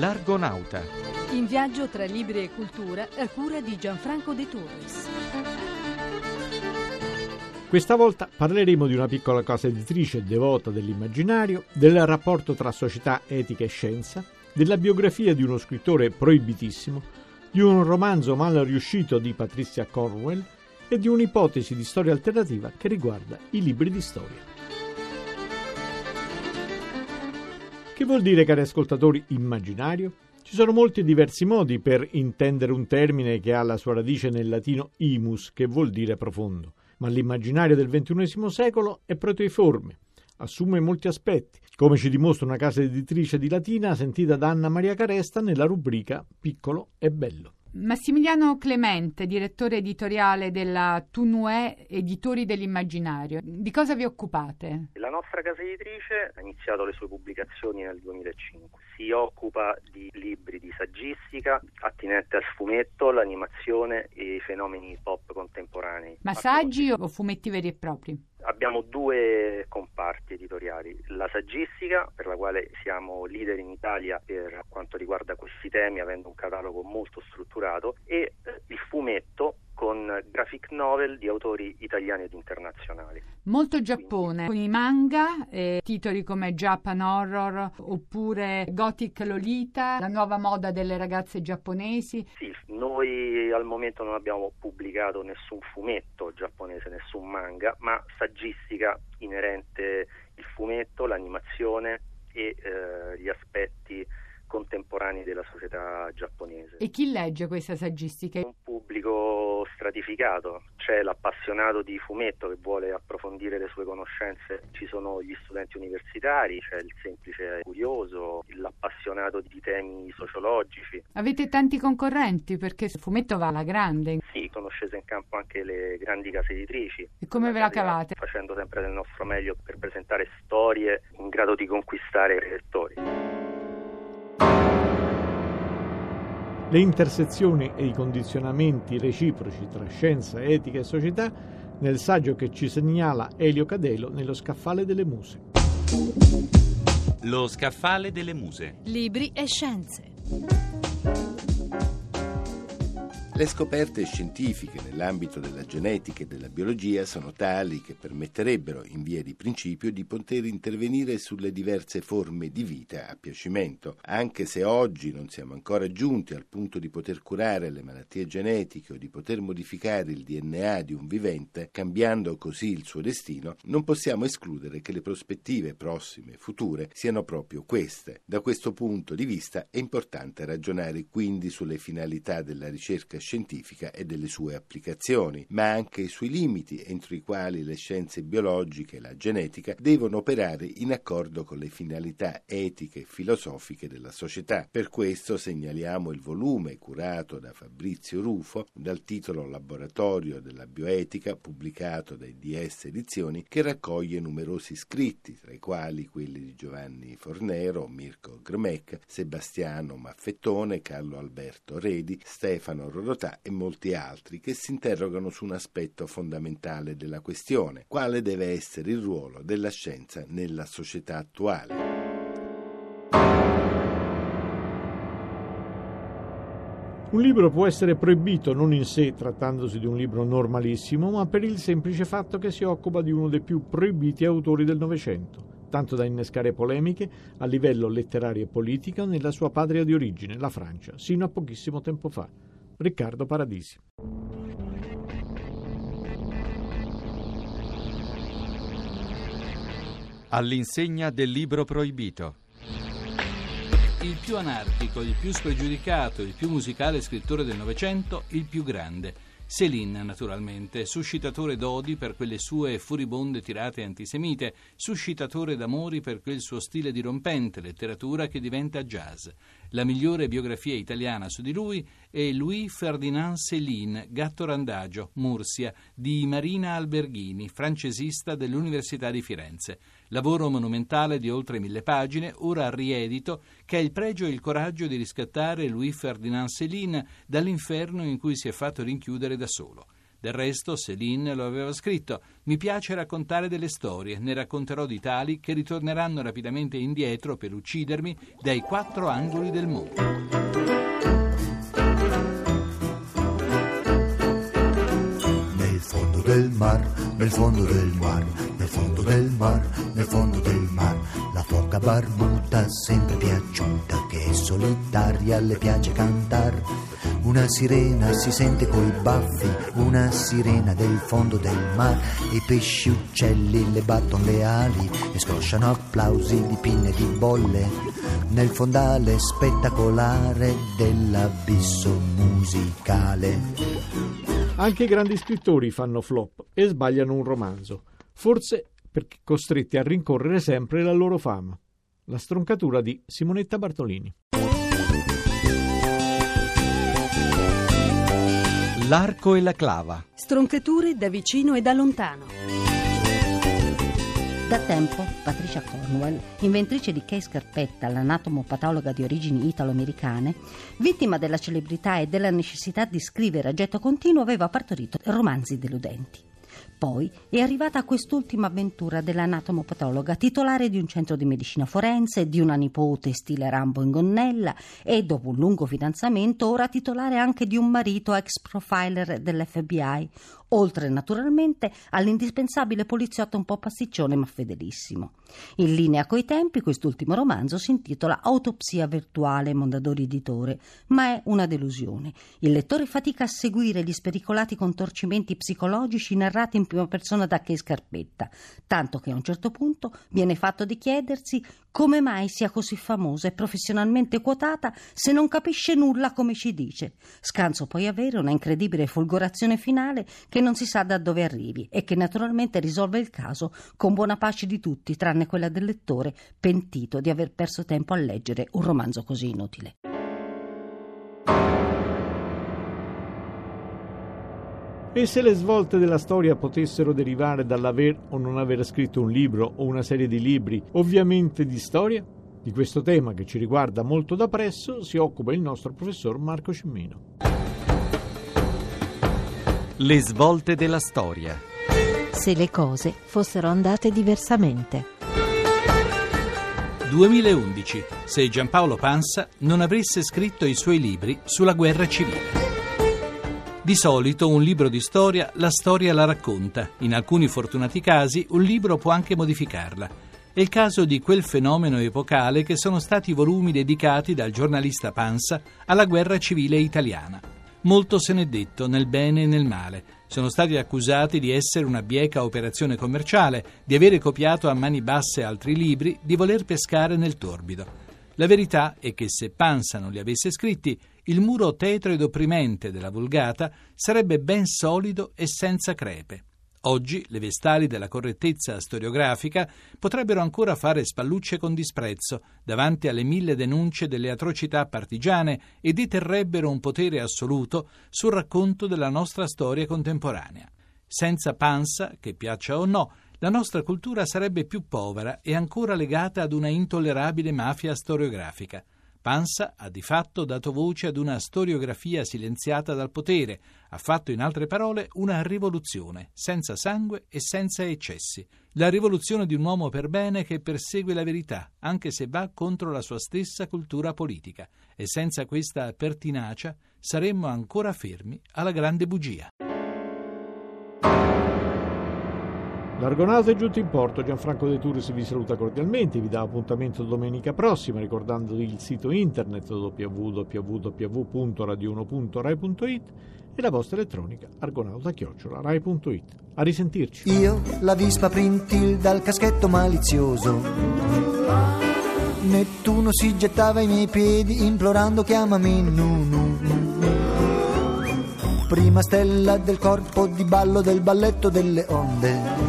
L'Argonauta. In viaggio tra libri e cultura a cura di Gianfranco De Torres. Questa volta parleremo di una piccola casa editrice devota dell'immaginario, del rapporto tra società, etica e scienza, della biografia di uno scrittore proibitissimo, di un romanzo mal riuscito di Patricia Cornwell e di un'ipotesi di storia alternativa che riguarda i libri di storia. Che vuol dire, cari ascoltatori, immaginario? Ci sono molti diversi modi per intendere un termine che ha la sua radice nel latino imus, che vuol dire profondo, ma l'immaginario del XXI secolo è proteiforme, assume molti aspetti, come ci dimostra una casa editrice di Latina sentita da Anna Maria Caresta nella rubrica Piccolo e Bello. Massimiliano Clemente, direttore editoriale della Tunue Editori dell'Immaginario. Di cosa vi occupate? La nostra casa editrice ha iniziato le sue pubblicazioni nel 2005. Si occupa di libri di saggistica attinente al fumetto, l'animazione e i fenomeni pop contemporanei. Ma saggi o fumetti veri e propri? Abbiamo due comparti editoriali, la saggistica per la quale siamo leader in Italia per quanto riguarda questi temi avendo un catalogo molto strutturato e eh, il fumetto con graphic novel di autori italiani ed internazionali. Molto Giappone, con i manga, eh, titoli come Japan Horror oppure Gothic Lolita, la nuova moda delle ragazze giapponesi. Sì, noi al momento non abbiamo pubblicato nessun fumetto giapponese, nessun manga, ma saggistica inerente il fumetto, l'animazione e eh, gli aspetti contemporanei della società giapponese. E chi legge questa saggistica? Un stratificato, c'è l'appassionato di fumetto che vuole approfondire le sue conoscenze, ci sono gli studenti universitari, c'è il semplice curioso, l'appassionato di temi sociologici. Avete tanti concorrenti perché il fumetto va alla grande. Sì, sono scese in campo anche le grandi case editrici. E come ve la cavate? Facendo sempre del nostro meglio per presentare storie in grado di conquistare i lettori. Le intersezioni e i condizionamenti reciproci tra scienza, etica e società nel saggio che ci segnala Elio Cadelo nello Scaffale delle Muse. Lo Scaffale delle Muse. Libri e scienze. Le scoperte scientifiche nell'ambito della genetica e della biologia sono tali che permetterebbero, in via di principio, di poter intervenire sulle diverse forme di vita a piacimento, anche se oggi non siamo ancora giunti al punto di poter curare le malattie genetiche o di poter modificare il DNA di un vivente, cambiando così il suo destino, non possiamo escludere che le prospettive prossime e future siano proprio queste. Da questo punto di vista è importante ragionare quindi sulle finalità della ricerca scientifica scientifica e delle sue applicazioni, ma anche sui limiti entro i quali le scienze biologiche e la genetica devono operare in accordo con le finalità etiche e filosofiche della società. Per questo segnaliamo il volume curato da Fabrizio Rufo dal titolo Laboratorio della bioetica pubblicato dai DS Edizioni che raccoglie numerosi scritti, tra i quali quelli di Giovanni Fornero, Mirko Grmec, Sebastiano Maffettone, Carlo Alberto Redi, Stefano Rodotà e molti altri che si interrogano su un aspetto fondamentale della questione, quale deve essere il ruolo della scienza nella società attuale. Un libro può essere proibito non in sé, trattandosi di un libro normalissimo, ma per il semplice fatto che si occupa di uno dei più proibiti autori del Novecento, tanto da innescare polemiche a livello letterario e politico nella sua patria di origine, la Francia, sino a pochissimo tempo fa. Riccardo Paradisi. All'insegna del libro proibito. Il più anarchico, il più spregiudicato, il più musicale scrittore del Novecento, il più grande Céline, naturalmente, suscitatore d'odi per quelle sue furibonde tirate antisemite, suscitatore d'amori per quel suo stile dirompente, letteratura che diventa jazz. La migliore biografia italiana su di lui è Louis Ferdinand Céline, Gatto Randagio, Mursia, di Marina Alberghini, francesista dell'Università di Firenze. Lavoro monumentale di oltre mille pagine, ora riedito, che ha il pregio e il coraggio di riscattare Louis Ferdinand Céline dall'inferno in cui si è fatto rinchiudere da solo. Del resto, Céline lo aveva scritto: Mi piace raccontare delle storie, ne racconterò di tali che ritorneranno rapidamente indietro per uccidermi dai quattro angoli del mondo. fondo del mar, nel fondo del mar, nel fondo del mar, nel fondo del mar, la foca barbuta sempre piaciuta che è solitaria le piace cantar. Una sirena si sente coi baffi, una sirena del fondo del mar, i pesci uccelli le battono le ali e scrosciano applausi di pinne di bolle nel fondale spettacolare dell'abisso musicale. Anche i grandi scrittori fanno flop e sbagliano un romanzo, forse perché costretti a rincorrere sempre la loro fama. La stroncatura di Simonetta Bartolini. L'arco e la clava. Stroncature da vicino e da lontano. Da tempo Patricia Cornwell, inventrice di Kay Scarpetta, l'anatomopatologa di origini italo-americane, vittima della celebrità e della necessità di scrivere a getto continuo, aveva partorito romanzi deludenti. Poi è arrivata quest'ultima avventura dell'anatomopatologa, titolare di un centro di medicina forense, di una nipote stile Rambo in gonnella e, dopo un lungo fidanzamento, ora titolare anche di un marito ex profiler dell'FBI, oltre naturalmente all'indispensabile poliziotto un po' pasticcione ma fedelissimo. In linea coi tempi, quest'ultimo romanzo si intitola Autopsia virtuale Mondadori Editore, ma è una delusione. Il lettore fatica a seguire gli spericolati contorcimenti psicologici narrati in prima persona da Che Scarpetta, tanto che a un certo punto viene fatto di chiedersi come mai sia così famosa e professionalmente quotata se non capisce nulla come ci dice. Scanso poi avere una incredibile folgorazione finale che non si sa da dove arrivi e che naturalmente risolve il caso con buona pace di tutti, tranne quella del lettore pentito di aver perso tempo a leggere un romanzo così inutile. E se le svolte della storia potessero derivare dall'aver o non aver scritto un libro o una serie di libri, ovviamente di storia? Di questo tema che ci riguarda molto da presso si occupa il nostro professor Marco Cimmino. Le svolte della storia. Se le cose fossero andate diversamente. 2011. Se Giampaolo Pansa non avesse scritto i suoi libri sulla guerra civile. Di solito un libro di storia la storia la racconta, in alcuni fortunati casi un libro può anche modificarla. È il caso di quel fenomeno epocale che sono stati i volumi dedicati dal giornalista Pansa alla guerra civile italiana. Molto se n'è detto, nel bene e nel male. Sono stati accusati di essere una bieca operazione commerciale, di avere copiato a mani basse altri libri, di voler pescare nel torbido. La verità è che se Pansa non li avesse scritti, il muro tetro ed opprimente della Vulgata sarebbe ben solido e senza crepe. Oggi le vestali della correttezza storiografica potrebbero ancora fare spallucce con disprezzo davanti alle mille denunce delle atrocità partigiane e deterrebbero un potere assoluto sul racconto della nostra storia contemporanea. Senza Pansa, che piaccia o no, la nostra cultura sarebbe più povera e ancora legata ad una intollerabile mafia storiografica. Pansa ha di fatto dato voce ad una storiografia silenziata dal potere, ha fatto in altre parole una rivoluzione, senza sangue e senza eccessi. La rivoluzione di un uomo per bene che persegue la verità, anche se va contro la sua stessa cultura politica. E senza questa pertinacia saremmo ancora fermi alla grande bugia. L'Argonauta è giunto in porto, Gianfranco De Turris vi saluta cordialmente, vi dà appuntamento domenica prossima ricordandovi il sito internet www.radio1.rai.it e la vostra elettronica argonauta-rai.it. A risentirci. Io, la vispa printil dal caschetto malizioso. Nettuno si gettava ai miei piedi implorando chiamami Nunu. Prima stella del corpo di ballo del balletto delle onde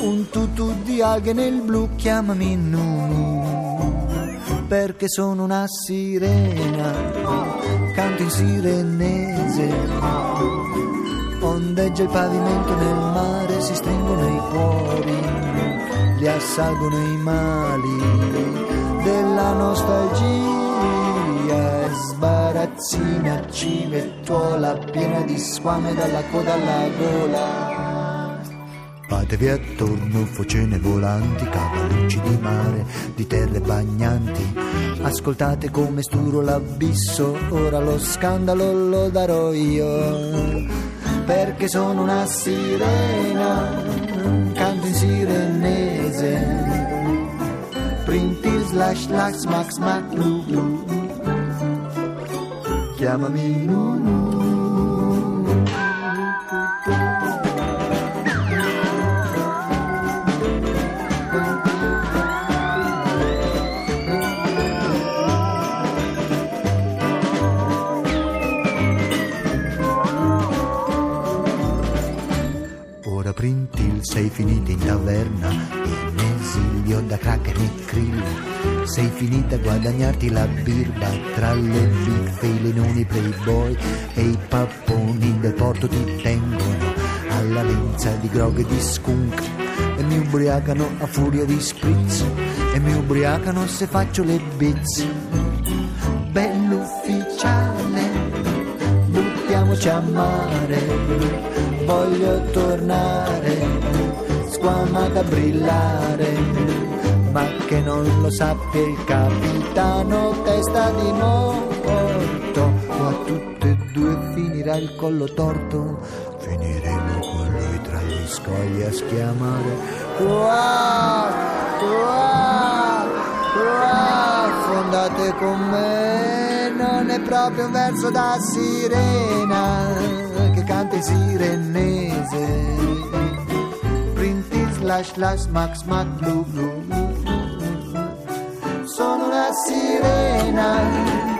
un tutù di alghe nel blu, chiamami Nunu, perché sono una sirena, canto in sirenese, ondeggia il pavimento nel mare, si stringono i cuori, li assalgono i mali della nostalgia sbarra corazzina civettuola piena di squame dalla coda alla gola. Fatevi attorno focene volanti, cavallucci di mare, di terre bagnanti. Ascoltate come sturo l'abisso, ora lo scandalo lo darò io. Perché sono una sirena, canto in sirenese. Printi slash slash smack smack blu blu. Chiamami Nunu. Printil sei finita in taverna In esilio da cracker e krill. Sei finita a guadagnarti la birba Tra le biffe, i lenoni playboy E i papponi del porto ti tengono Alla lenza di grog e di skunk. E mi ubriacano a furia di spritz E mi ubriacano se faccio le biz Bell'ufficiale buttiamoci a mare voglio tornare, squamata a brillare, ma che non lo sappia il capitano, testa di morto, o a tutte e due finirà il collo torto, finiremo con lui tra gli scogli a schiamare, qua, qua, qua, affondate con me, non è proprio un verso da sirena in sirenese. Printi slash slash max mac blu blu. Sono una sirena